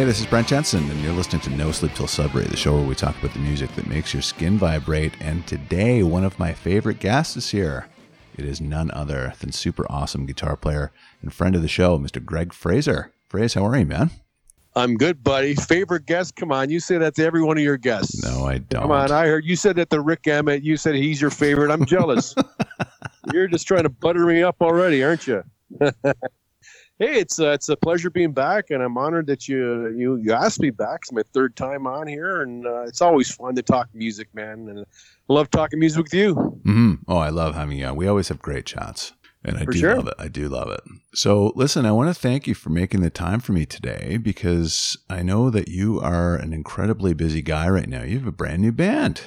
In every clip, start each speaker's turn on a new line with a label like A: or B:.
A: Hey, this is Brent Jensen, and you're listening to No Sleep Till Sudbury, the show where we talk about the music that makes your skin vibrate. And today, one of my favorite guests is here. It is none other than super awesome guitar player and friend of the show, Mr. Greg Fraser. Fraser, how are you, man?
B: I'm good, buddy. Favorite guest? Come on, you say that to every one of your guests.
A: No, I don't.
B: Come on, I heard you said that to Rik Emmett. You said he's your favorite. I'm jealous. You're just trying to butter me up already, aren't you? hey, it's uh, it's a pleasure being back, and I'm honored that you you you asked me back. It's my third time on here, and uh, it's always fun to talk music, man. And I love talking music with you.
A: Mm-hmm. Oh, I love having you on. We always have great chats. And I
B: For
A: do
B: sure.
A: love it. I do love it. So, listen, I want to thank you for making the time for me today because I know that you are an incredibly busy guy right now. You have a brand new band.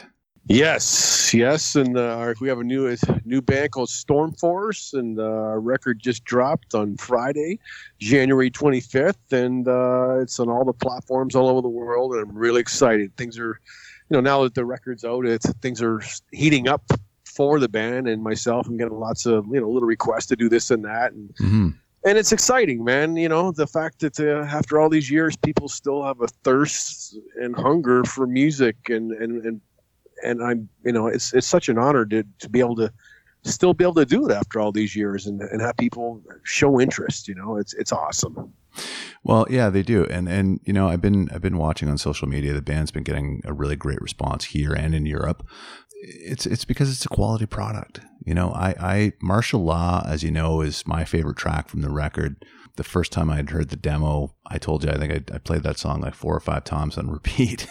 B: Yes, yes, and uh, we have a new new band called Storm Force, and uh, our record just dropped on Friday, January 25th, and uh, it's on all the platforms all over the world, and I'm really excited. Things are, you know, now that the record's out, it's things are heating up for the band and myself. I'm getting lots of you know little requests to do this and that, and
A: Mm-hmm.
B: and it's exciting, man. You know, the fact that uh, after all these years, people still have a thirst and hunger for music, and and and and I'm, you know, it's it's such an honor to to be able to still be able to do it after all these years, and and have people show interest. You know, it's it's awesome.
A: Well, yeah, they do, and and you know, I've been I've been watching on social media. The band's been getting a really great response here and in Europe. It's it's because it's a quality product. You know, I I Martial Law, as you know, is my favorite track from the record. The first time I had heard the demo, I told you I think I, I played that song like four or five times on repeat.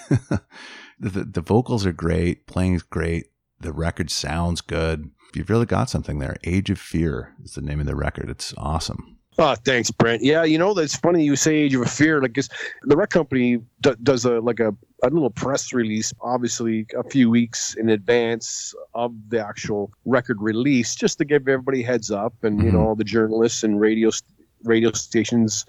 A: the, the vocals are great, playing's great, the record sounds good. You've really got something there. Age of Fear is the name of the record. It's awesome.
B: Oh, thanks, Brent. Yeah, you know that's funny. You say Age of Fear, like the rec company d- does a like a, a little press release, obviously a few weeks in advance of the actual record release, just to give everybody heads up, and you
A: Mhm.
B: know all the journalists and radio radio stations,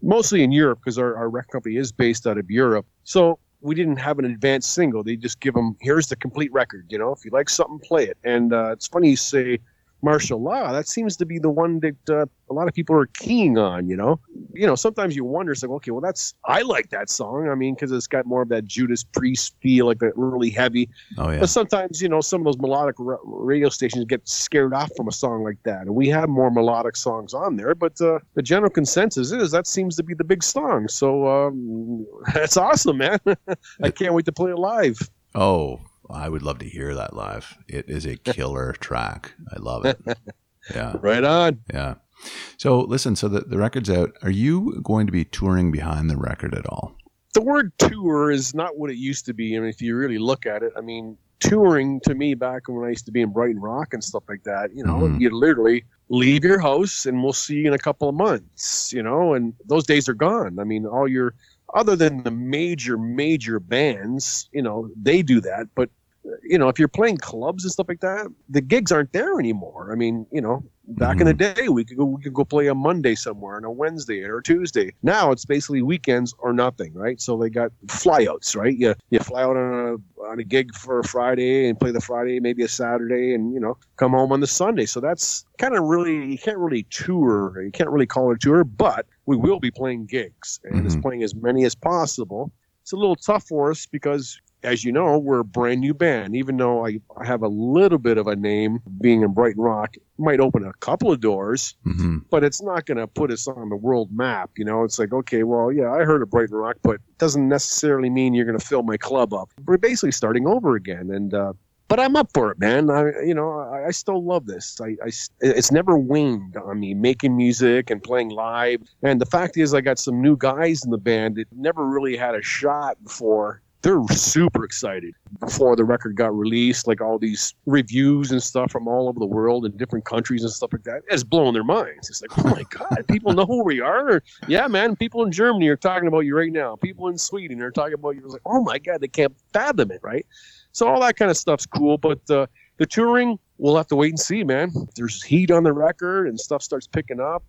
B: mostly in Europe, because our, our rec company is based out of Europe. So we didn't have an advanced single. They just give them here's the complete record. You know, if you like something, play it. And uh, it's funny you say martial law. That seems to be the one that uh, a lot of people are keying on you know? You know sometimes you wonder it's like okay well that's i like that song. I mean because it's got more of that judas priest feel like that really heavy.
A: Oh yeah.
B: but sometimes you know some of those melodic ra- radio stations get scared off from a song like that. And we have more melodic songs on there but uh, the general consensus is that seems to be the big song. So um, that's awesome man. I can't wait to play it live.
A: Oh, I would love to hear that live. It is a killer track. I love it. Yeah,
B: right on
A: yeah. So listen, so the, the record's out. Are you going to be touring behind the record at all?
B: the word tour is not what it used to be. I mean, if you really look at it, I mean, touring to me back when I used to be in Brighton Rock and stuff like that, you know,
A: Mhm.
B: you literally leave your house and we'll see you in a couple of months, you know, and those days are gone. I mean, all your, other than the major, major bands, you know, they do that. But, you know, if you're playing clubs and stuff like that, the gigs aren't there anymore. I mean, you know, back in the day, we could go we could go play a Monday somewhere and a Wednesday or a Tuesday. Now it's basically weekends or nothing, right? So they got flyouts, right? You you fly out on a on a gig for a Friday and play the Friday, maybe a Saturday, and you know come home on the Sunday. So that's kind of really you can't really tour. You can't really call it a tour, but we will be playing gigs and it's
A: Mhm.
B: playing as many as possible. It's a little tough for us because as you know, we're a brand new band. Even though I, I have a little bit of a name, being in Brighton Rock might open a couple of doors,
A: hmm
B: but it's not going to put us on the world map. You know, it's like, okay, well, yeah, I heard of Brighton Rock, but it doesn't necessarily mean you're going to fill my club up. We're basically starting over again. And, uh, but I'm up for it, man. I, you know, I, I still love this. I, I, it's never waned on me making music and playing live. And the fact is, I got some new guys in the band that never really had a shot before. They're super excited before the record got released. Like all these reviews and stuff from all over the world and different countries and stuff like that. It's blowing their minds. It's like, oh my god, people know who we are. Or, yeah, man, people in Germany are talking about you right now. People in Sweden are talking about you. It's like, oh my god, they can't fathom it, right? So all that kind of stuff's cool, but uh, the touring, we'll have to wait and see, man. There's heat on the record and stuff starts picking up.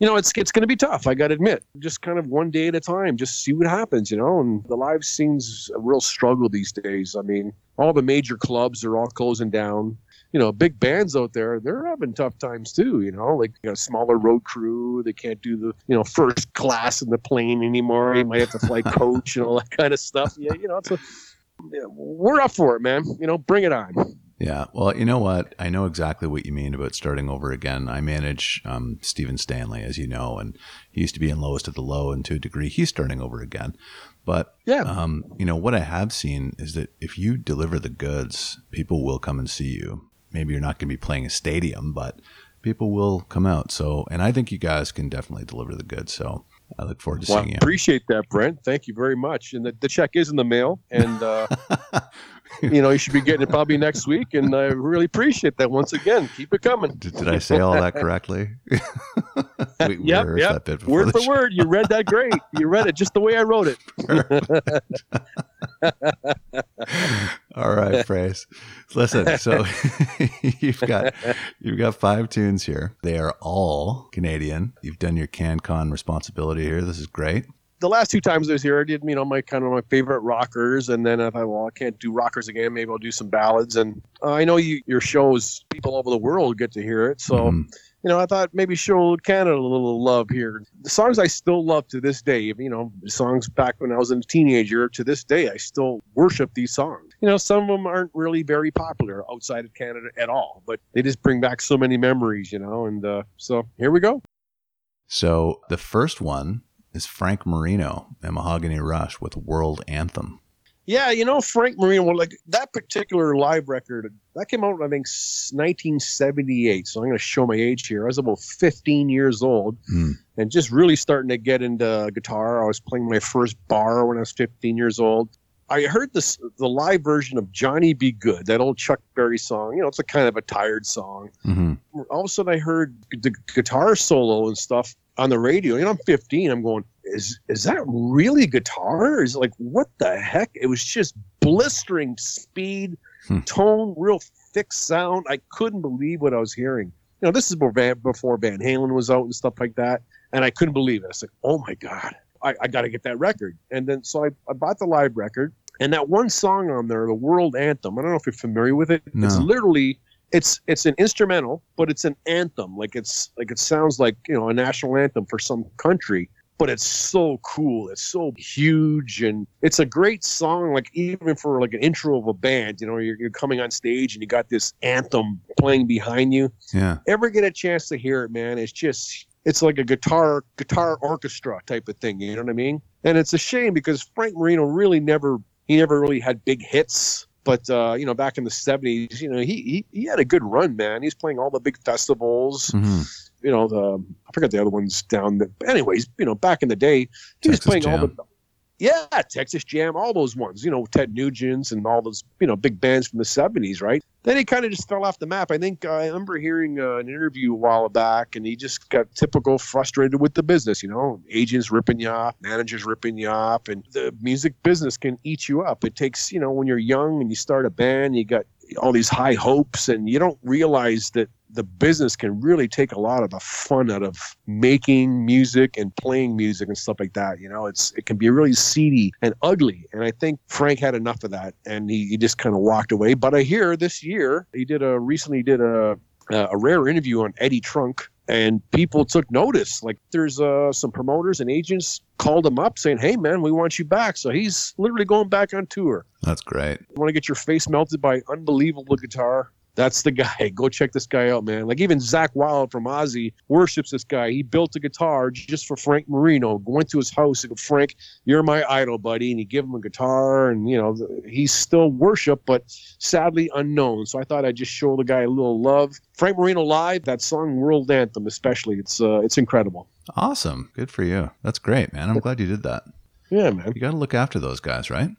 B: You know, it's it's going to be tough. I got to admit, just kind of one day at a time, just see what happens. You know, and the live scene's a real struggle these days. I mean, all the major clubs are all closing down. you know, big bands out there, they're having tough times too. You know, like you know, smaller road crew, they can't do the you know first class in the plane anymore. You might have to fly coach and all that kind of stuff. Yeah, you know, so yeah, we're up for it, man. You know, bring it on.
A: Yeah. Well, you know what? I know exactly what you mean about starting over again. I manage um, Stephen Stanley, as you know, and he used to be in lowest of the low, and to a degree, he's starting over again. But
B: yeah,
A: um, you know what I have seen is that if you deliver the goods, people will come and see you. Maybe you're not going to be playing a stadium, but people will come out. So, and I think you guys can definitely deliver the goods. So, I look forward to
B: well,
A: seeing you.
B: Appreciate that, Brent. Thank you very much. And the, the check is in the mail, and uh, you know you should be getting it probably next week. And I really appreciate that once again. Keep it coming.
A: Did, did I say all that correctly?
B: we, we yep, yep. word for show. word. You read that great. You read it just the way I wrote it.
A: all right, Fraze. Listen, so you've got you've got five tunes here. They are all Canadian. You've done your CanCon responsibility here. This is great
B: the last two times I was here, I did you know my kind of my favorite rockers, and then I thought, well, I can't do rockers again. Maybe I'll do some ballads. And uh, I know you, your shows, people all over the world get to hear it, so. Mm-hmm you know, I thought maybe show Canada a little love here. The songs I still love to this day, you know, songs back when I was a teenager to this day, I still worship these songs. You know, some of them aren't really very popular outside of Canada at all, but they just bring back so many memories, you know, and uh, so here we go.
A: So the first one is Frank Marino and Mahogany Rush with World Anthem.
B: Yeah, you know Frank Marino. Like that particular live record that came out, I think, 1978. So I'm going to show my age here. I was about 15 years old, mm. and just really starting to get into guitar. I was playing my first bar when I was 15 years old. I heard this the live version of Johnny B. Goode, that old Chuck Berry song. You know, it's a kind of a tired song. Mm-hmm. All of a sudden, I heard the guitar solo and stuff on the radio. You know, I'm 15. I'm going, is is that really guitar? Is like what the heck? It was just blistering speed, hmm. tone, real thick sound. I couldn't believe what I was hearing. You know, this is before Van, before Van Halen was out and stuff like that, and I couldn't believe it. I was like, oh my god, I, I got to get that record. And then so I, I bought the live record, and that one song on there, the World Anthem. I don't know if you're familiar with it. No. It's literally it's it's an instrumental, but it's an anthem. Like it's like it sounds like you know a national anthem for some country but it's so cool. It's so huge, and it's a great song. Like even for like an intro of a band, you know, you're, you're coming on stage and you got this anthem playing behind you.
A: Yeah.
B: Ever get a chance to hear it, man? It's just it's like a guitar guitar orchestra type of thing. You know what I mean? And it's a shame because Frank Marino really never he never really had big hits. But uh, you know, back in the '70s, you know, he, he he had a good run, man. He's playing all the big festivals. Mm-hmm you know the I forget the other ones down. The, anyways, you know back in the day, he Texas was playing Jam. all the yeah Texas Jam, all those ones. You know Ted Nugent's and all those you know big bands from the seventies, right? Then he kind of just fell off the map. I think I remember hearing uh, an interview a while back, and he just got typical frustrated with the business. You know, agents ripping you off, managers ripping you off, and the music business can eat you up. It takes you know when you're young and you start a band, you got all these high hopes, and you don't realize that the business can really take a lot of the fun out of making music and playing music and stuff like that. You know, it's it can be really seedy and ugly. And I think Frank had enough of that, and he, he just kind of walked away. But I hear this year he did a recently did a a rare interview on Eddie Trunk. And people took notice. Like there's uh, some promoters and agents called him up saying, "Hey man, we want you back." So he's literally going back on tour.
A: That's great.
B: You want to get your face melted by unbelievable guitar? That's the guy. Go check this guy out, man. Like even Zakk Wylde from Ozzy worships this guy. He built a guitar just for Frank Marino. Went to his house and go, Frank, you're my idol, buddy. And he give him a guitar, and you know he's still worshipped, but sadly unknown. So I thought I'd just show the guy a little love. Frank Marino live, that song World Anthem, especially. It's uh, it's incredible.
A: Awesome, good for you. That's great, man. I'm glad you did that.
B: Yeah, man.
A: You got to look after those guys, right?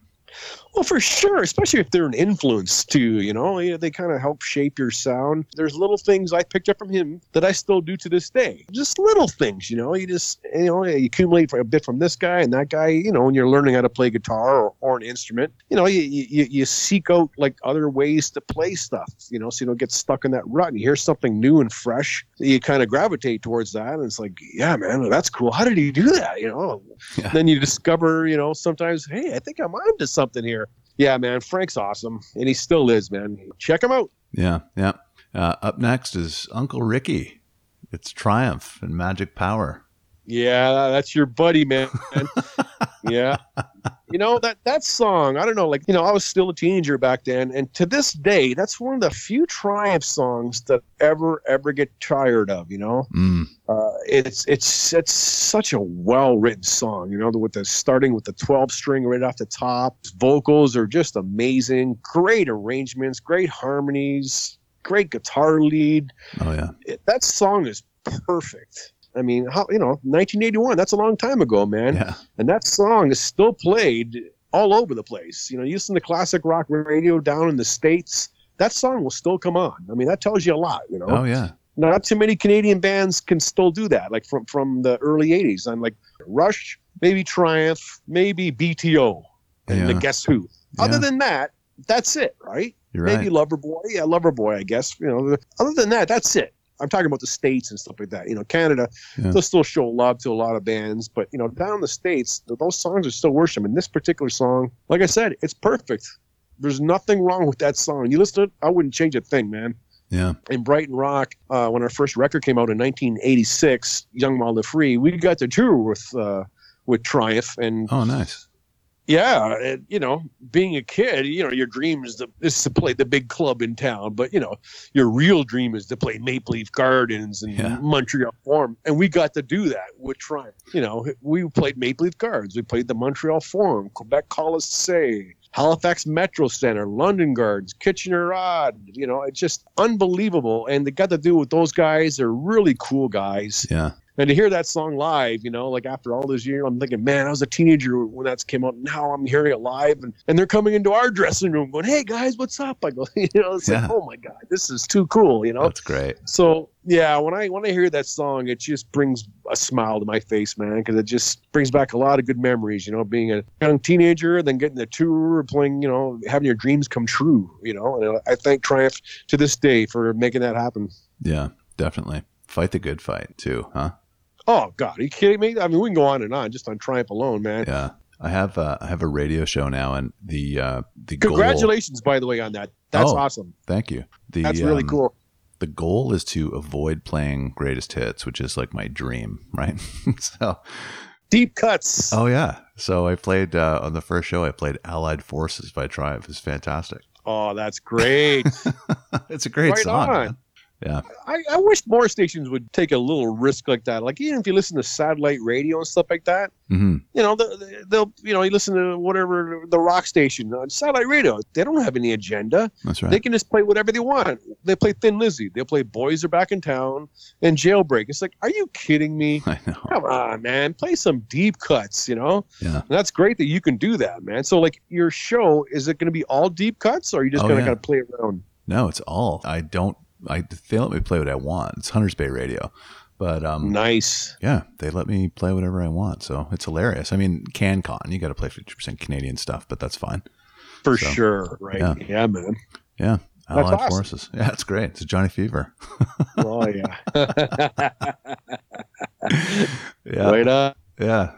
B: Well, for sure, especially if they're an influence too. You know, they, they kind of help shape your sound. There's little things I picked up from him that I still do to this day. Just little things, you know. You just you know you accumulate a bit from this guy and that guy. You know, when you're learning how to play guitar or, or an instrument, you know, you, you you seek out like other ways to play stuff. You know, so you don't get stuck in that rut. And you hear something new and fresh, you kind of gravitate towards that. And it's like, yeah, man, that's cool. How did he do that? You know. Yeah. Then you discover, you know, sometimes, hey, I think I'm onto something here. Yeah, man, Frank's awesome, and he still is, man. Check him out.
A: Yeah, yeah. Uh, up next is Uncle Ricky. It's Triumph and Magic Power.
B: Yeah, that's your buddy, man. yeah. You know, that that song, I don't know, like, you know, I was still a teenager back then, and to this day, that's one of the few Triumph songs that ever, ever get tired of, you know?
A: Mm,
B: Uh, it's it's it's such a well written song, you know, with the starting with the 12 string right off the top. Vocals are just amazing, great arrangements, great harmonies, great guitar lead.
A: oh yeah,
B: It, that song is perfect. I mean, how you know, 1981, that's a long time ago, man.
A: yeah,
B: And that song is still played all over the place. You know, you listen to classic rock radio down in the States, that song will still come on. I mean, that tells you a lot, you know.
A: oh yeah,
B: Not too many Canadian bands can still do that, like from, from the early 80s. I'm like Rush, maybe Triumph, maybe BTO, and the Guess Who. Other
A: Yeah.
B: than that, that's it, right?
A: you're
B: maybe
A: right.
B: Loverboy. Yeah, Loverboy, I guess. You know, other than that, that's it. I'm talking about the states and stuff like that. You know, Canada,
A: Yeah.
B: they'll still show love to a lot of bands, but you know, down in the states, those songs are still worship. And this particular song, like I said, it's perfect. There's nothing wrong with that song. You listen to it, I wouldn't change a thing, man.
A: Yeah,
B: In Brighton Rock, uh, when our first record came out in 1986, Young Wild and Free, we got to tour with uh, with Triumph, and
A: oh nice.
B: Yeah, and, you know, being a kid, you know, your dream is to, is to play the big club in town, but you know, your real dream is to play Maple Leaf Gardens and
A: Yeah.
B: Montreal Forum, and we got to do that with Triumph. You know, we played Maple Leaf Gardens, we played the Montreal Forum, Quebec Colisée, Halifax Metro Center, London Gardens, Kitchener Aud. You know, it's just unbelievable, and they got to do it with those guys. They're really cool guys.
A: Yeah,
B: And to hear that song live, you know, like after all those years, I'm thinking, man, I was a teenager when that came out. Now I'm hearing it live, and, and they're coming into our dressing room going, hey guys, what's up? I go, you know, it's
A: Yeah.
B: like, oh my god, this is too cool, you know.
A: that's great.
B: So yeah, when I when I hear that song, it just brings a smile to my face, man, because it just brings back a lot of good memories. You know, being a young teenager, then getting the tour, playing, you know, having your dreams come true. You know, and I thank Triumph to this day for making that happen.
A: Yeah, definitely. Fight the good fight too, huh?
B: Oh God, are you kidding me? I mean, we can go on and on just on Triumph alone, man.
A: Yeah. I have uh, I have a radio show now, and the uh, the goal.
B: Congratulations, by the way, on that. That's
A: Oh,
B: awesome.
A: Thank you. The,
B: That's really
A: um,
B: cool.
A: The goal is to avoid playing greatest hits, which is like my dream, right? so,
B: Deep cuts.
A: oh yeah. So I played uh, on the first show. I played Allied Forces by Triumph. It's fantastic.
B: Oh, that's great.
A: it's a great
B: Right
A: song. Yeah.
B: I, I wish more stations would take a little risk like that. Like even if you listen to satellite radio and stuff like that,
A: hmm
B: you know, they'll, they'll you know, you listen to whatever the rock station on satellite radio. They don't have any agenda.
A: That's right.
B: They can just play whatever they want. They play Thin Lizzy. They'll play Boys Are Back in Town and Jailbreak. It's like, are you kidding me?
A: I know.
B: Come on, man. Play some deep cuts, you know?
A: Yeah.
B: And that's great that you can do that, man. So, like, your show, is it going to be all deep cuts or are you just
A: Oh,
B: going to
A: yeah.
B: kind of play around?
A: No, it's all. I don't. I they let me play what I want. It's Hunters Bay Radio, but um,
B: Nice.
A: yeah, they let me play whatever I want. So it's hilarious. I mean, CanCon, you got to play fifty percent Canadian stuff, but that's fine.
B: For
A: So,
B: sure. Right.
A: yeah.
B: Yeah, man.
A: Yeah, Allied
B: awesome.
A: Forces. Yeah, it's great. It's Johnny Fever.
B: Oh, yeah.
A: Yeah,
B: Right on.
A: yeah.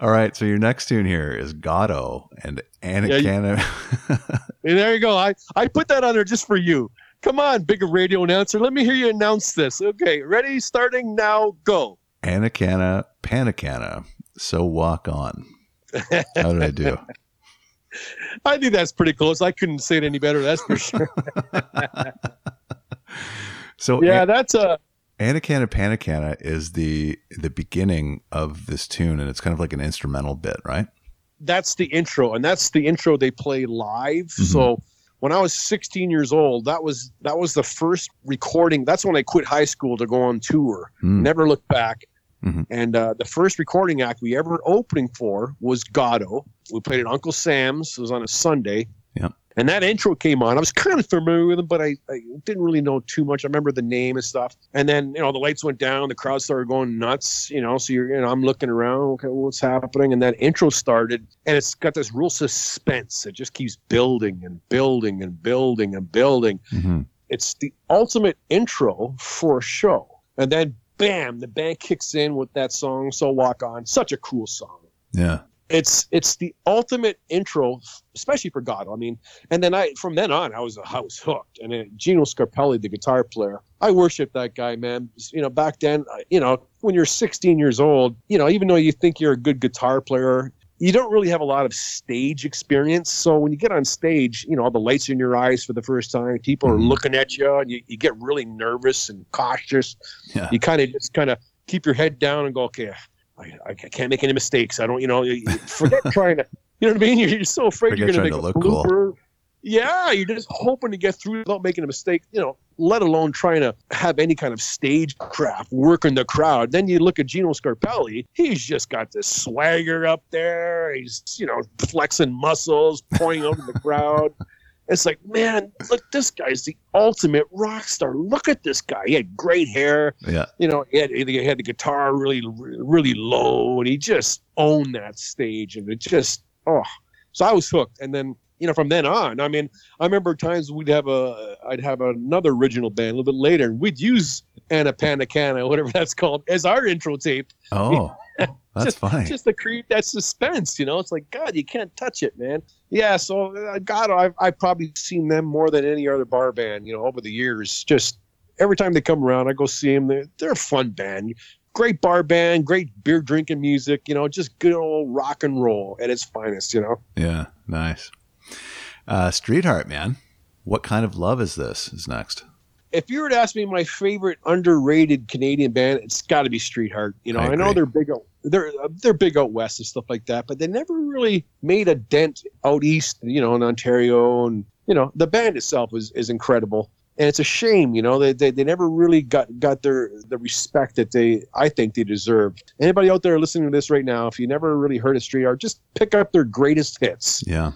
A: All right. So your next tune here is Goddo and Anna
B: Yeah, you- there you go. I, I put that on there just for you. Come on, bigger radio announcer. Let me hear you announce this. Okay, ready? Starting now. Go.
A: Anna Canna, Panacana. So walk on. How did I do?
B: I think that's pretty close. I couldn't say it any better. That's for sure.
A: So
B: yeah, that's a.
A: Anacanna Panacana is the the beginning of this tune, and it's kind of like an instrumental bit, right?
B: that's the intro and that's the intro they play live
A: Mhm.
B: so when i was 16 years old that was that was the first recording that's when i quit high school to go on tour
A: Hmm.
B: never looked back
A: Mhm.
B: and uh, the first recording act we ever opening for was Goddo. We played at Uncle Sam's. It was on a Sunday.
A: Yep.
B: And that intro came on. I was kind of familiar with them, but I, I didn't really know too much. I remember the name and stuff. And then, you know, the lights went down, the crowd started going nuts, you know. So you're, you know, I'm looking around, okay, what's happening? And that intro started, and it's got this real suspense. It just keeps building and building and building and building
A: Mhm.
B: it's the ultimate intro for a show. And then bam, the band kicks in with that song, So Walk On. Such a cool song.
A: Yeah,
B: it's it's the ultimate intro, especially for Goddo. I mean, and then I from then on I was I was hooked. And then Gino Scarpelli, the guitar player, I worship that guy, man. You know, back then, you know, when you're 16 years old, you know, even though you think you're a good guitar player, you don't really have a lot of stage experience. So when you get on stage, you know, all the lights in your eyes for the first time, people are
A: Mhm.
B: looking at you, and you, you get really nervous and cautious.
A: Yeah.
B: You kind of just kind of keep your head down and go, okay, I, I can't make any mistakes. I don't, you know, forget trying to, you know what I mean? You're, you're so afraid
A: Forget
B: you're going to make a
A: look cool.
B: Yeah, you're just hoping to get through without making a mistake, you know, let alone trying to have any kind of stagecraft work in the crowd. Then you look at Gino Scarpelli, he's just got this swagger up there. He's, you know, flexing muscles, pointing out to the crowd. It's like, man, look, this guy's the ultimate rock star. Look at this guy. He had great hair.
A: Yeah.
B: You know, he had, he had the guitar really, really low, and he just owned that stage. And it just, oh, so I was hooked. And then, you know, from then on, I mean, I remember times we'd have a, I'd have another original band a little bit later, and we'd use Anna Panacana, whatever that's called, as our intro tape
A: Oh, that's funny.
B: just to create that suspense, you know. It's like God, you can't touch it, man. Yeah, so uh, God, I've I've probably seen them more than any other bar band, you know, over the years. Just every time they come around, I go see them. They're they're a fun band, great bar band, great beer drinking music, you know, just good old rock and roll at its finest, you know.
A: yeah, nice. Uh, Streetheart, man. What kind of love is this? Is next.
B: If you were to ask me my favorite underrated Canadian band, it's got to be Streetheart. You know,
A: I
B: I, know they're big out they're they're big out west and stuff like that, but they never really made a dent out east. You know, in Ontario, and you know, the band itself is is incredible, and it's a shame. You know, they they, they never really got got their the respect that they I think they deserve. Anybody out there listening to this right now, if you never really heard of Streetheart, just pick up their greatest hits
A: Yeah.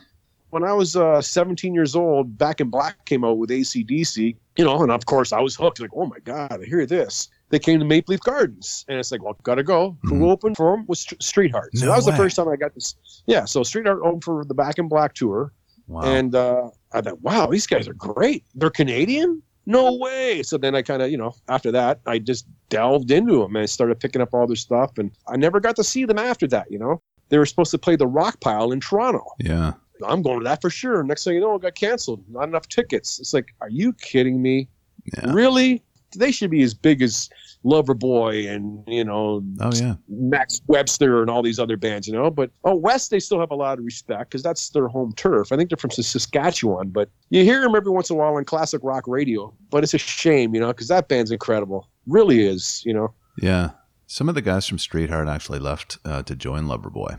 B: when I was uh, 17 years old, Back in Black came out with ACDC, you know, and of course I was hooked. Like, oh my God, I hear this. They came to Maple Leaf Gardens, and it's like, well, gotta go. Who
A: Mhm.
B: opened for them was St- Streetheart. So
A: No
B: that was
A: way.
B: the first time I got this. Yeah, so Streetheart opened for the Back in Black tour,
A: Wow.
B: and uh, I thought, wow, these guys are great. They're Canadian. No way. So then I kind of, you know, after that, I just delved into them and I started picking up all their stuff, and I never got to see them after that. You know, they were supposed to play the Rock Pile in Toronto.
A: yeah.
B: I'm going to that for sure. Next thing you know, it got canceled. Not enough tickets. It's like, are you kidding me?
A: Yeah.
B: Really? They should be as big as Loverboy and you know
A: Oh yeah.
B: Max Webster and all these other bands, you know. But oh, West they still have a lot of respect because that's their home turf. I think they're from Saskatchewan, but you hear them every once in a while on classic rock radio. But it's a shame, you know, because that band's incredible. Really is, you know.
A: Yeah. Some of the guys from Streetheart actually left uh, to join Loverboy.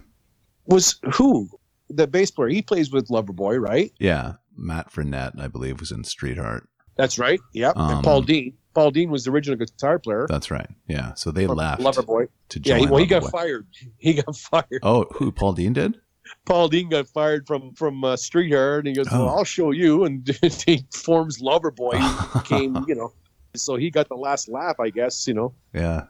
B: Was who the bass player? He plays with Loverboy, right?
A: Yeah. Matt Frenette, I believe, was in Streetheart.
B: That's right. Yep.
A: Um,
B: and Paul Dean. Paul Dean was the original guitar player.
A: That's right. Yeah. So they left
B: Loverboy.
A: to
B: Yeah,
A: join.
B: he, well, he got fired. He got fired.
A: Oh, who? Paul Dean did?
B: Paul Dean got fired from from uh, Streetheart, and he goes,
A: Oh.
B: "Well, I'll show you." And he forms Loverboy. He became, you know, so he got the last laugh, I guess. You know,
A: yeah.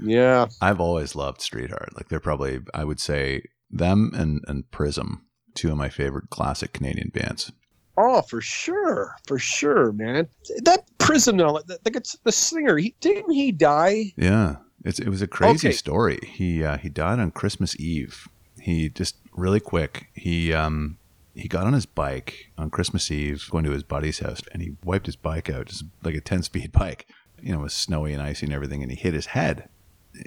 B: yeah.
A: I've always loved Streetheart. Like they're probably, I would say, them and and Prism, two of my favorite classic Canadian bands.
B: Oh, for sure, for sure, man. That Prism, the, the, the singer, he didn't he die?
A: Yeah, it's it was a crazy
B: Okay.
A: story. He uh, he died on Christmas Eve. He just really quick. He um he got on his bike on Christmas Eve, going to his buddy's house, and he wiped his bike out, just like a ten speed bike. You know, it was snowy and icy and everything, and he hit his head.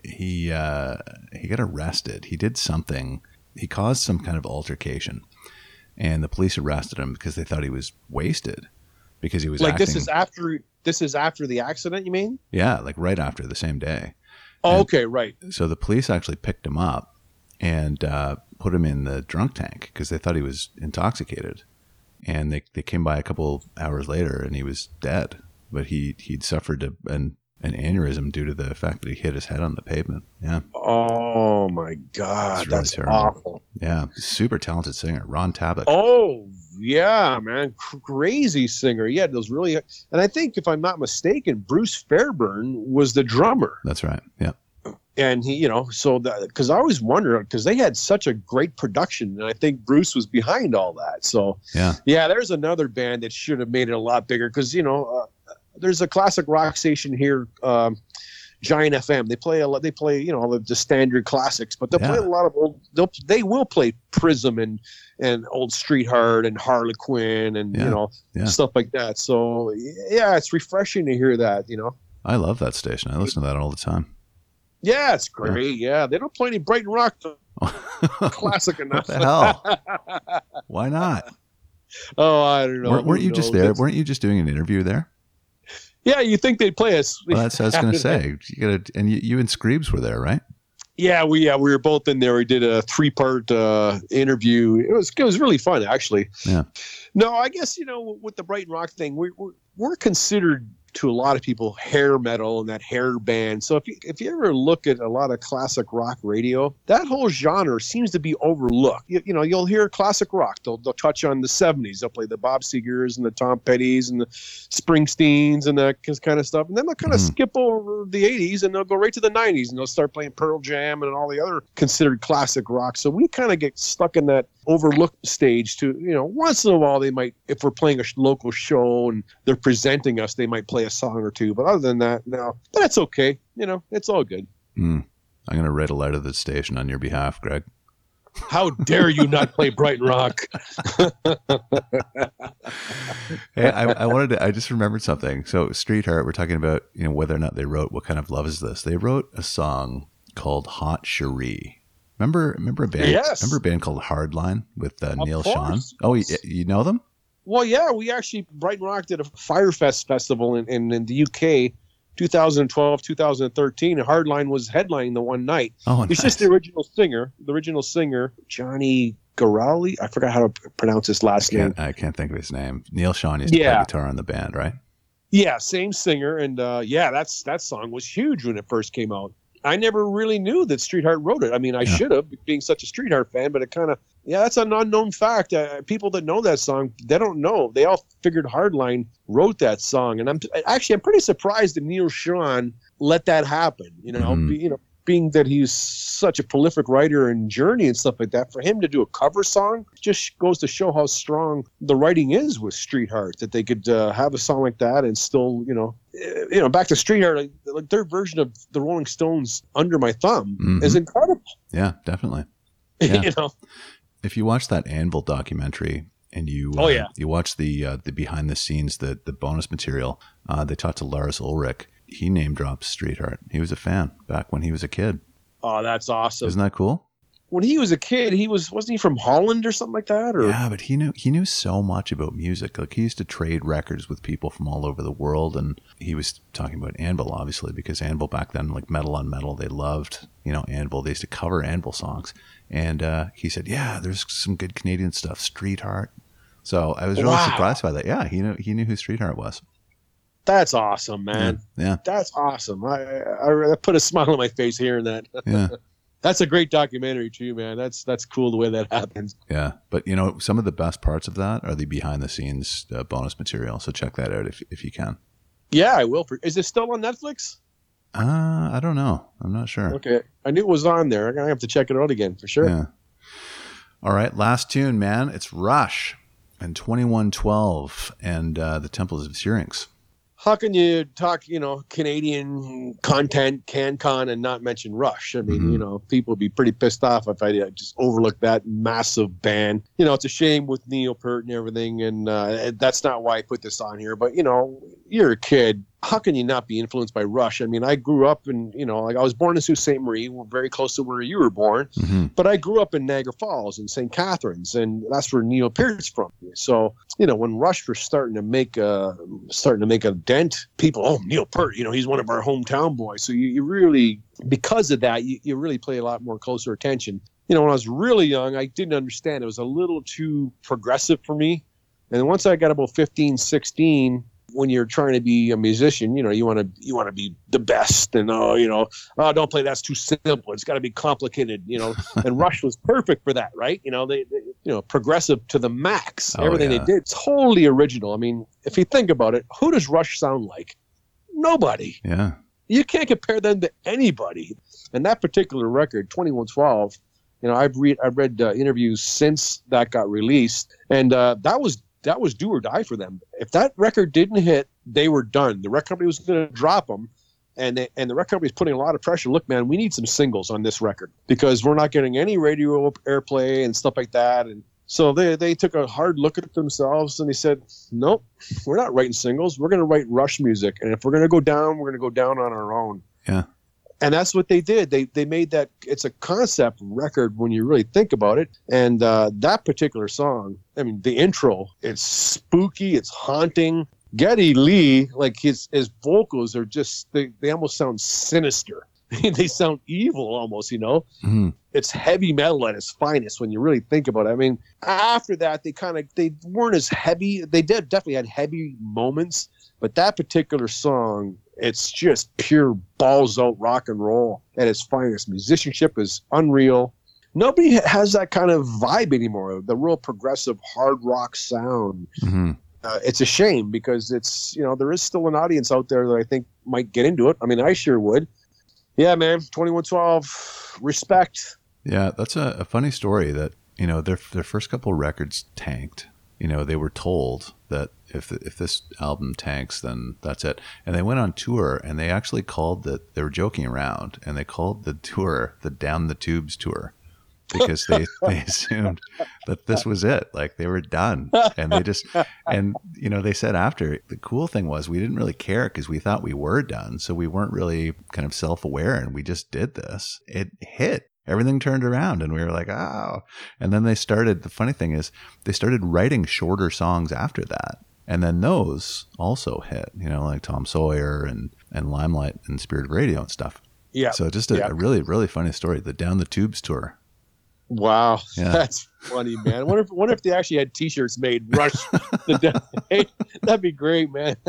A: He uh, he got arrested. He did something. He caused some kind of altercation, and the police arrested him because they thought he was wasted because he was
B: Like
A: acting,
B: this is after this is after the accident. You mean?
A: yeah, like right after the same day.
B: Oh,
A: And-
B: okay, right.
A: so the police actually picked him up and uh, put him in the drunk tank because they thought he was intoxicated. And they, they came by a couple hours later and he was dead. But he, he'd suffered a, an, an aneurysm due to the fact that he hit his head on the pavement. Yeah.
B: Oh my God,
A: really
B: that's
A: terrible.
B: awful.
A: Yeah. Super talented singer, Ron Tabak.
B: Oh yeah, man, crazy singer. Had those really, and I think if I'm not mistaken, Bruce Fairbairn was the drummer,
A: That's right. Yeah.
B: and he, you know, so that because I always wonder because they had such a great production, and I think Bruce was behind all that. So
A: Yeah.
B: yeah, there's another band that should have made it a lot bigger because you know uh, there's a classic rock station here. Um, Giant FM. They play a lot. They play you know all the, the standard classics, but they'll
A: Yeah.
B: play a lot of old. They'll they will play Prism and and old Streetheart and Harlequin and
A: Yeah.
B: you know
A: Yeah.
B: stuff like that. So yeah, it's refreshing to hear that. You know.
A: I love that station. I listen to that all the time.
B: Yeah, it's great. Yeah, they don't play any Brighton Rock classic enough.
A: the hell? Why not?
B: oh, I don't know.
A: weren't, you just there?
B: It's-
A: Weren't you just doing an interview there?
B: Yeah, you think they'd play us?
A: Well, that's what I was going to say. You gotta, and you, you and Screebs were there, right?
B: Yeah, we yeah we were both in there. We did a three part uh, interview. It was it was really fun actually.
A: Yeah.
B: No, I guess you know with the Brighton Rock thing, we, we're we're considered to a lot of people hair metal and that hair band. So if you if you ever look at a lot of classic rock radio, that whole genre seems to be overlooked. You, you know, you'll hear classic rock. They'll they'll touch on the '70s. They'll play the Bob Segers and the Tom Petty's and the Springsteens and that kind of stuff. And then they'll kind of
A: Mhm.
B: skip over the '80s and they'll go right to the '90s and they'll start playing Pearl Jam and all the other considered classic rock. So we kind of get stuck in that overlooked stage. To you know, once in a while they might, if we're playing a local show and they're presenting us, they might play a song or two. But other than that, no. But that's okay. You know, it's all good.
A: Hmm. I'm going to write a letter to the station on your behalf, Greg.
B: How dare you not play Brighton Rock?
A: Hey, I, I wanted to. I just remembered something. So, Streetheart. We're talking about you know whether or not they wrote what kind of love is this. They wrote a song called Hot Cherie. Remember, remember a band.
B: Yes.
A: Remember a band called Hardline with uh, Neal
B: Schon.
A: Oh, you, you know them?
B: Well, yeah, we actually Brighton Rock did a Firefest festival in, in, in the UK, 2012, 2013. And Hardline was headlining the one night.
A: Oh,
B: It's
A: nice.
B: just the original singer, the original singer, Johnny Garali. I forgot how to pronounce his
A: I
B: last name.
A: I can't think of his name. Neal Schon used to play guitar in the band, right?
B: Yeah, same singer, and uh, yeah, that's that song was huge when it first came out. I never really knew that Streetheart wrote it. I mean, I
A: Yeah.
B: should have, being such a Streetheart fan, but it kind of yeah, that's an unknown fact. Uh, people that know that song, they don't know. They all figured Hardline wrote that song, and I'm actually I'm pretty surprised that Neal Schon let that happen. You know,
A: Mhm.
B: be, you know, being that he's such a prolific writer and journey and stuff like that, for him to do a cover song just goes to show how strong the writing is with Street Streetheart. That they could uh, have a song like that and still, you know, eh, you know, back to Streetheart, like, like their version of the Rolling Stones "Under My Thumb"
A: Mhm.
B: is incredible.
A: Yeah, definitely. Yeah.
B: you know,
A: If you watch that Anvil documentary and you
B: Oh,
A: uh,
B: yeah.
A: you watch the uh, the behind the scenes the the bonus material, uh, they talked to Lars Ulrich. He name drops Streetheart. He was a fan back when he was a kid.
B: Oh, that's awesome.
A: Isn't that cool?
B: when he was a kid, he was wasn't he from Holland or something like that? Or
A: Yeah, but he knew he knew so much about music. Like he used to trade records with people from all over the world, and he was talking about Anvil, obviously, because Anvil back then, like metal on metal, they loved you know Anvil. They used to cover Anvil songs, and uh, he said, "Yeah, there's some good Canadian stuff, Streetheart." So I was really
B: Wow.
A: surprised by that. Yeah, he knew he knew who Street was.
B: That's awesome, man.
A: Yeah,
B: That's awesome. I, I I put a smile on my face hearing that.
A: yeah,
B: That's a great documentary too, man. That's that's cool the way that happens.
A: yeah. But you know, some of the best parts of that are the behind the scenes uh, bonus material. So check that out if if you can.
B: Yeah, I will. Is it still on Netflix?
A: Uh, I don't know. I'm not sure.
B: Okay, I knew it was on there. I'm gonna have to check it out again for sure.
A: Yeah. All right, last tune, man. It's Rush and 2112 and uh, the Temples of Syrinx.
B: How can you talk, you know, Canadian content, CanCon, and not mention Rush? I mean,
A: Mhm.
B: you know, people would be pretty pissed off if I uh, just overlooked that massive band. You know, it's a shame with Neil Peart and everything, and uh, that's not why I put this on here. But you know, you're a kid. How can you not be influenced by Rush? I mean, I grew up in, you know, like I was born in Sault Ste. Marie, we're very close to where you were born.
A: hmm
B: But I grew up in Niagara Falls and St. Catharines, and that's where Neil Peart's from. So you know, when Rush was starting to make a starting to make a dent, people, oh Neil Peart, you know, he's one of our hometown boys. So you, you really, because of that, you, you really play a lot more closer attention. You know, when I was really young, I didn't understand. It was a little too progressive for me. And once I got about 15, 16, when you're trying to be a musician, you know, you want to you want to be the best, and oh, you know, oh, don't play that's too simple. It's got to be complicated, you know. and Rush was perfect for that, right? You know, they, they you know, progressive to the max.
A: Oh,
B: Everything
A: yeah.
B: they did totally original. I mean, if you think about it, who does Rush sound like? Nobody.
A: Yeah.
B: You can't compare them to anybody. And that particular record, 2112, you know, I've read I've read uh, interviews since that got released, and uh, that was that was do or die for them. If that record didn't hit, they were done. The record company was going to drop them, and they, and the record company company's putting a lot of pressure. Look, man, we need some singles on this record because we're not getting any radio airplay and stuff like that. And so they they took a hard look at themselves and they said, nope, we're not writing singles. We're going to write Rush music, and if we're going to go down, we're going to go down on our own.
A: Yeah.
B: And that's what they did. They they made that. It's a concept record when you really think about it. And uh, that particular song, I mean, the intro, it's spooky, it's haunting. Geddy Lee, like his his vocals are just they, they almost sound sinister. they sound evil almost, you know.
A: Mhm.
B: It's heavy metal at its finest when you really think about it. I mean, after that they kind of they weren't as heavy. They did definitely had heavy moments, but that particular song, it's just pure balls out rock and roll at its finest. Musicianship is unreal. Nobody has that kind of vibe anymore. The real progressive hard rock sound
A: Mhm.
B: uh, it's a shame because it's you know there is still an audience out there that I think might get into it. I mean, I sure would. Yeah, man, twenty one twelve, respect.
A: Yeah, that's a, a funny story that, you know, their their first couple records tanked. You know, they were told that if the, if this album tanks, then that's it. And they went on tour and they actually called the they were joking around and they called the tour the Down the Tubes tour because they, they assumed that this was it. Like they were done. And they just and you know, they said after the cool thing was we didn't really care because we thought we were done. So we weren't really kind of self aware and we just did this. It hit. Everything turned around and we were like, oh. And then they started the funny thing is they started writing shorter songs after that. And then those also hit, you know, like Tom Sawyer and, and Limelight and Spirit of Radio and stuff.
B: Yeah.
A: So just a,
B: Yeah.
A: a really, really funny story. The Down the Tubes tour.
B: Wow,
A: Yeah.
B: that's funny, man. Wonder if wonder if they actually had T-shirts made. Rush, the hey, that'd be great, man.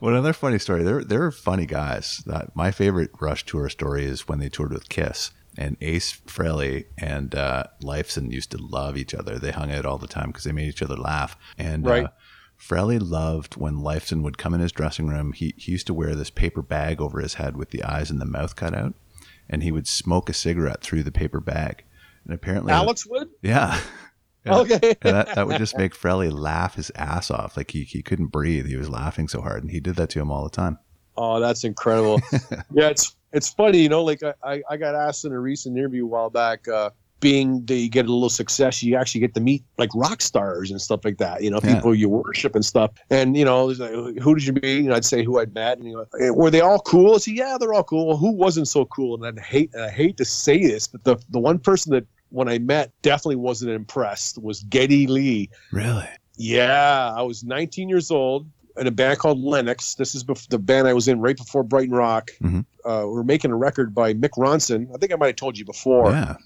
A: Well, another funny story. They're they're funny guys. That my favorite Rush tour story is when they toured with Kiss and Ace Frehley and uh, Lifeson used to love each other. They hung out all the time because they made each other laugh. And
B: Right.
A: uh, Frehley loved when Lifeson would come in his dressing room. He he used to wear this paper bag over his head with the eyes and the mouth cut out, and he would smoke a cigarette through the paper bag. And apparently,
B: Alex would.
A: yeah. Yeah.
B: Okay.
A: and that, that would just make Frehley laugh his ass off. Like he, he couldn't breathe. He was laughing so hard. And he did that to him all the time.
B: Oh, that's incredible. yeah, it's it's funny, you know. Like I, I, I got asked in a recent interview a while back. Uh, being that you get a little success, you actually get to meet like rock stars and stuff like that. You know,
A: Yeah.
B: people you worship and stuff. And you know, like, who did you meet? And I'd say who I'd met. And you know, "Eh, were they all cool? I say, yeah, they're all cool. Well, who wasn't so cool? And I hate, and I hate to say this, but the the one person that when I met definitely wasn't impressed was Geddy Lee.
A: Really?
B: Yeah, I was 19 years old in a band called Lennox. This is bef- the band I was in right before Brighton Rock.
A: Mhm.
B: Uh, we were making a record by Mick Ronson. I think I might have told you before.
A: yeah.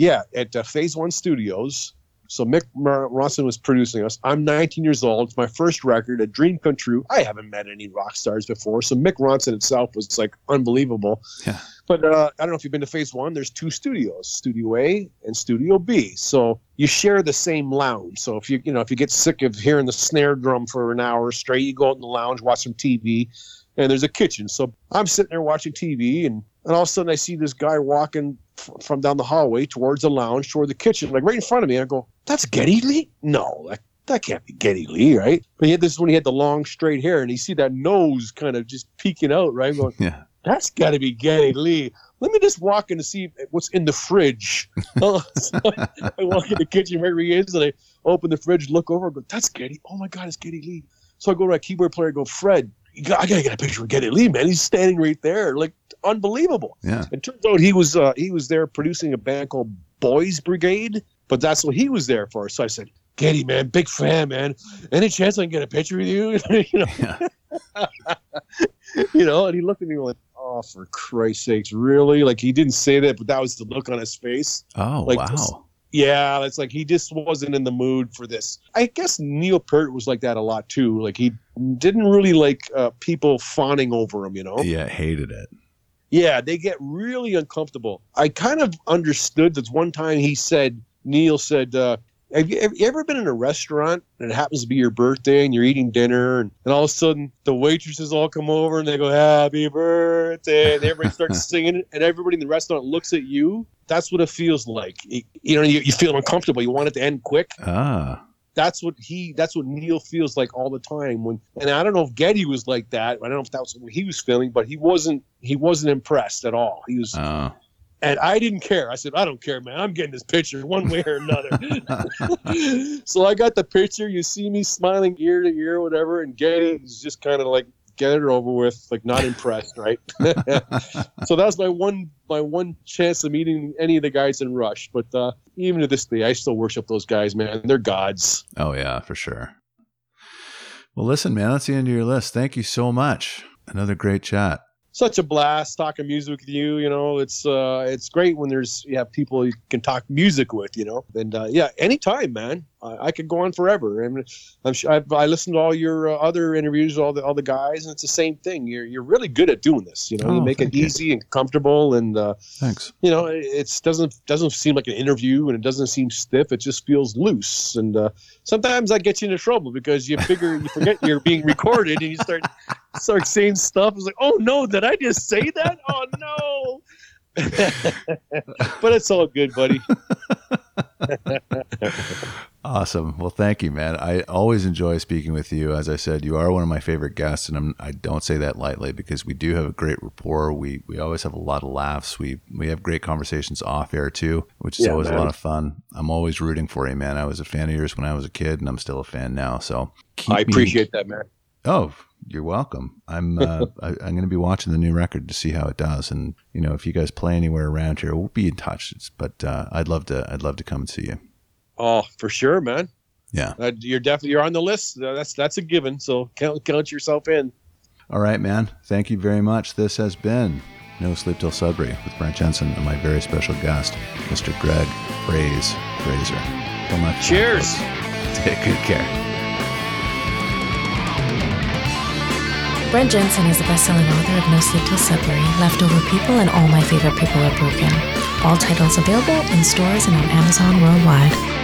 B: Yeah, at uh, Phase One Studios. So Mick Ronson was producing us. I'm 19 years old. It's my first record, a dream come true. I haven't met any rock stars before, so Mick Ronson itself was like unbelievable.
A: Yeah.
B: But uh, I don't know if you've been to Phase One. There's two studios, Studio A and Studio B. So you share the same lounge. So if you you know if you get sick of hearing the snare drum for an hour straight, you go out in the lounge, watch some TV, and there's a kitchen. So I'm sitting there watching TV, and and all of a sudden I see this guy walking f- from down the hallway towards the lounge, toward the kitchen, like right in front of me. I go, "That's Geddy Lee? No, that, that can't be Geddy Lee, right?" But he had this when he had the long straight hair, and you see that nose kind of just peeking out, right? I'm going,
A: Yeah.
B: that's got to be Geddy Lee. Let me just walk in to see what's in the fridge. So I walk in the kitchen right where he is, and I open the fridge, look over, and go, that's Geddy. Oh my God, it's Geddy Lee. So I go to my keyboard player and go, Fred, you got, I got to get a picture of Geddy Lee, man. He's standing right there. Like, unbelievable.
A: Yeah.
B: It turns out he was uh, he was there producing a band called Boys Brigade, but that's what he was there for. So I said, Geddy, man, big fan, man. Any chance I can get a picture with you? you know, you know, and he looked at me like, "Oh, for Christ's sakes, really?" Like he didn't say that, but that was the look on his face.
A: Oh,
B: Like
A: wow.
B: this- Yeah, it's like he just wasn't in the mood for this. I guess Neil Peart was like that a lot too. Like he didn't really like uh, people fawning over him, you know.
A: Yeah. Hated it.
B: Yeah, they get really uncomfortable. I kind of understood that one time he said, Neil said, uh, have you, have you ever been in a restaurant and it happens to be your birthday and you're eating dinner and, and all of a sudden the waitresses all come over and they go, Happy birthday. And everybody starts singing and everybody in the restaurant looks at you. That's what it feels like. You, you know, you, you feel uncomfortable. You want it to end quick.
A: Ah.
B: That's what he that's what Neil feels like all the time when and I don't know if Geddy was like that. I don't know if that was what he was feeling, but he wasn't he wasn't impressed at all. He was
A: Oh.
B: and I didn't care. I said, I don't care, man. I'm getting this picture one way or another. so I got the picture. You see me smiling ear to ear, whatever, and Geddy is just kind of like get it over with, like not impressed, right? so that's my one my one chance of meeting any of the guys in Rush. But uh, even to this day, I still worship those guys, man. They're gods.
A: Oh yeah, for sure. Well, listen, man, that's the end of your list. Thank you so much. Another great chat.
B: such a blast talking music with you. You know, it's uh, it's great when there's you have people you can talk music with. You know, and uh, yeah, anytime, man. I, I could go on forever. I mean, I'm sure I've, I listened to all your uh, other interviews, all the all the guys, and it's the same thing. You're you're really good at doing this. You know, you
A: Oh,
B: make it
A: thank you.
B: easy and comfortable, and uh,
A: Thanks.
B: you know, it it's doesn't doesn't seem like an interview, and it doesn't seem stiff. It just feels loose, and uh, sometimes that gets you into trouble because you figure you forget you're being recorded, and you start start saying stuff. It's like, oh no, did I just say that? Oh no. but it's all good, buddy.
A: Awesome. Well, thank you, man. I always enjoy speaking with you. As I said, you are one of my favorite guests, and I'm, I don't say that lightly because we do have a great rapport. We we always have a lot of laughs. We we have great conversations off air too, which is
B: Yeah,
A: always a lot of fun. I'm always rooting for you, man. I was a fan of yours when I was a kid, and I'm still a fan now. So
B: I
A: me-
B: appreciate that, man.
A: Oh, you're welcome. I'm uh, I, I'm going to be watching the new record to see how it does, and you know if you guys play anywhere around here, we'll be in touch. But uh, I'd love to I'd love to come and see you.
B: Oh, for sure, man.
A: Yeah.
B: Uh, you're definitely you're on the list. Uh, that's that's a given. So count count yourself in.
A: All right, man. Thank you very much. This has been No Sleep Till Sudbury with Brent Jensen and my very special guest, Mr. Greg Fraze Fraser. Till next
B: Cheers.
A: folks. Take good care.
C: Brent Jensen is the best-selling author of No Sleep Till Sudbury, Leftover People, and All My Favorite People Are Broken. All titles available in stores and on Amazon worldwide.